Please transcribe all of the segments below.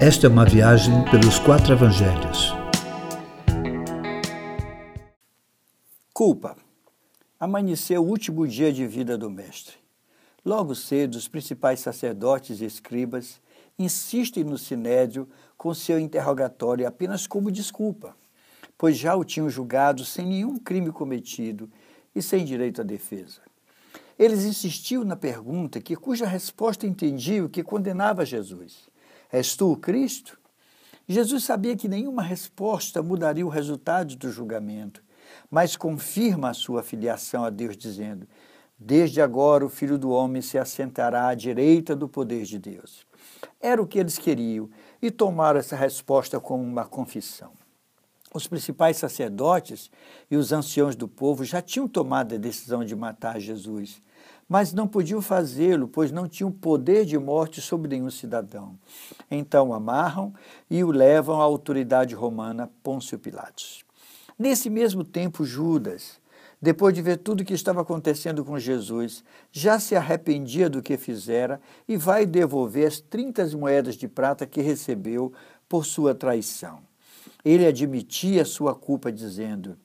Esta é uma viagem pelos quatro evangelhos. Culpa. Amanheceu o último dia de vida do Mestre. Logo cedo, os principais sacerdotes e escribas insistem no sinédrio com seu interrogatório apenas como desculpa, pois já o tinham julgado sem nenhum crime cometido e sem direito à defesa. Eles insistiam na pergunta que cuja resposta entendiam que condenava Jesus. És tu o Cristo? Jesus sabia que nenhuma resposta mudaria o resultado do julgamento, mas confirma a sua filiação a Deus, dizendo: Desde agora o Filho do Homem se assentará à direita do poder de Deus. Era o que eles queriam e tomaram essa resposta como uma confissão. Os principais sacerdotes e os anciãos do povo já tinham tomado a decisão de matar Jesus, mas não podiam fazê-lo, pois não tinham poder de morte sobre nenhum cidadão. Então o amarram e o levam à autoridade romana Pôncio Pilatos. Nesse mesmo tempo, Judas, depois de ver tudo o que estava acontecendo com Jesus, já se arrependia do que fizera e vai devolver as 30 moedas de prata que recebeu por sua traição. Ele admitia sua culpa, dizendo: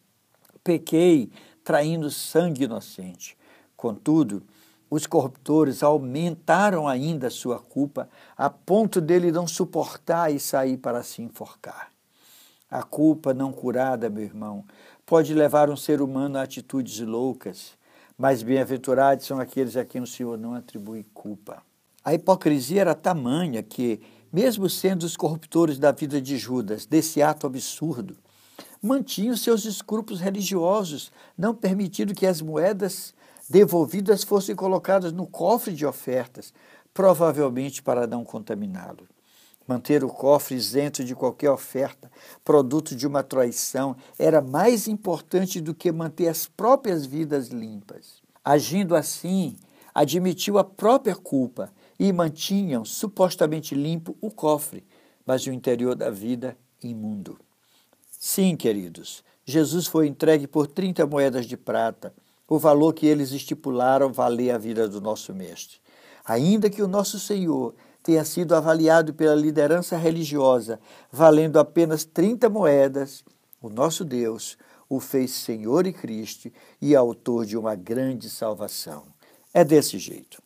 Pequei traindo sangue inocente. Contudo, os corruptores aumentaram ainda sua culpa, a ponto dele não suportar e sair para se enforcar. A culpa não curada, meu irmão, pode levar um ser humano a atitudes loucas, mas bem-aventurados são aqueles a quem o Senhor não atribui culpa. A hipocrisia era tamanha que, mesmo sendo os corruptores da vida de Judas, desse ato absurdo, mantinham seus escrúpulos religiosos, não permitindo que as moedas devolvidas fossem colocadas no cofre de ofertas, provavelmente para não contaminá-lo. Manter o cofre isento de qualquer oferta, produto de uma traição, era mais importante do que manter as próprias vidas limpas. Agindo assim, admitiu a própria culpa e mantinham supostamente limpo o cofre, mas o interior da vida imundo. Sim, queridos, Jesus foi entregue por 30 moedas de prata, o valor que eles estipularam valer a vida do nosso Mestre. Ainda que o nosso Senhor tenha sido avaliado pela liderança religiosa, valendo apenas 30 moedas, o nosso Deus o fez Senhor e Cristo e autor de uma grande salvação. É desse jeito.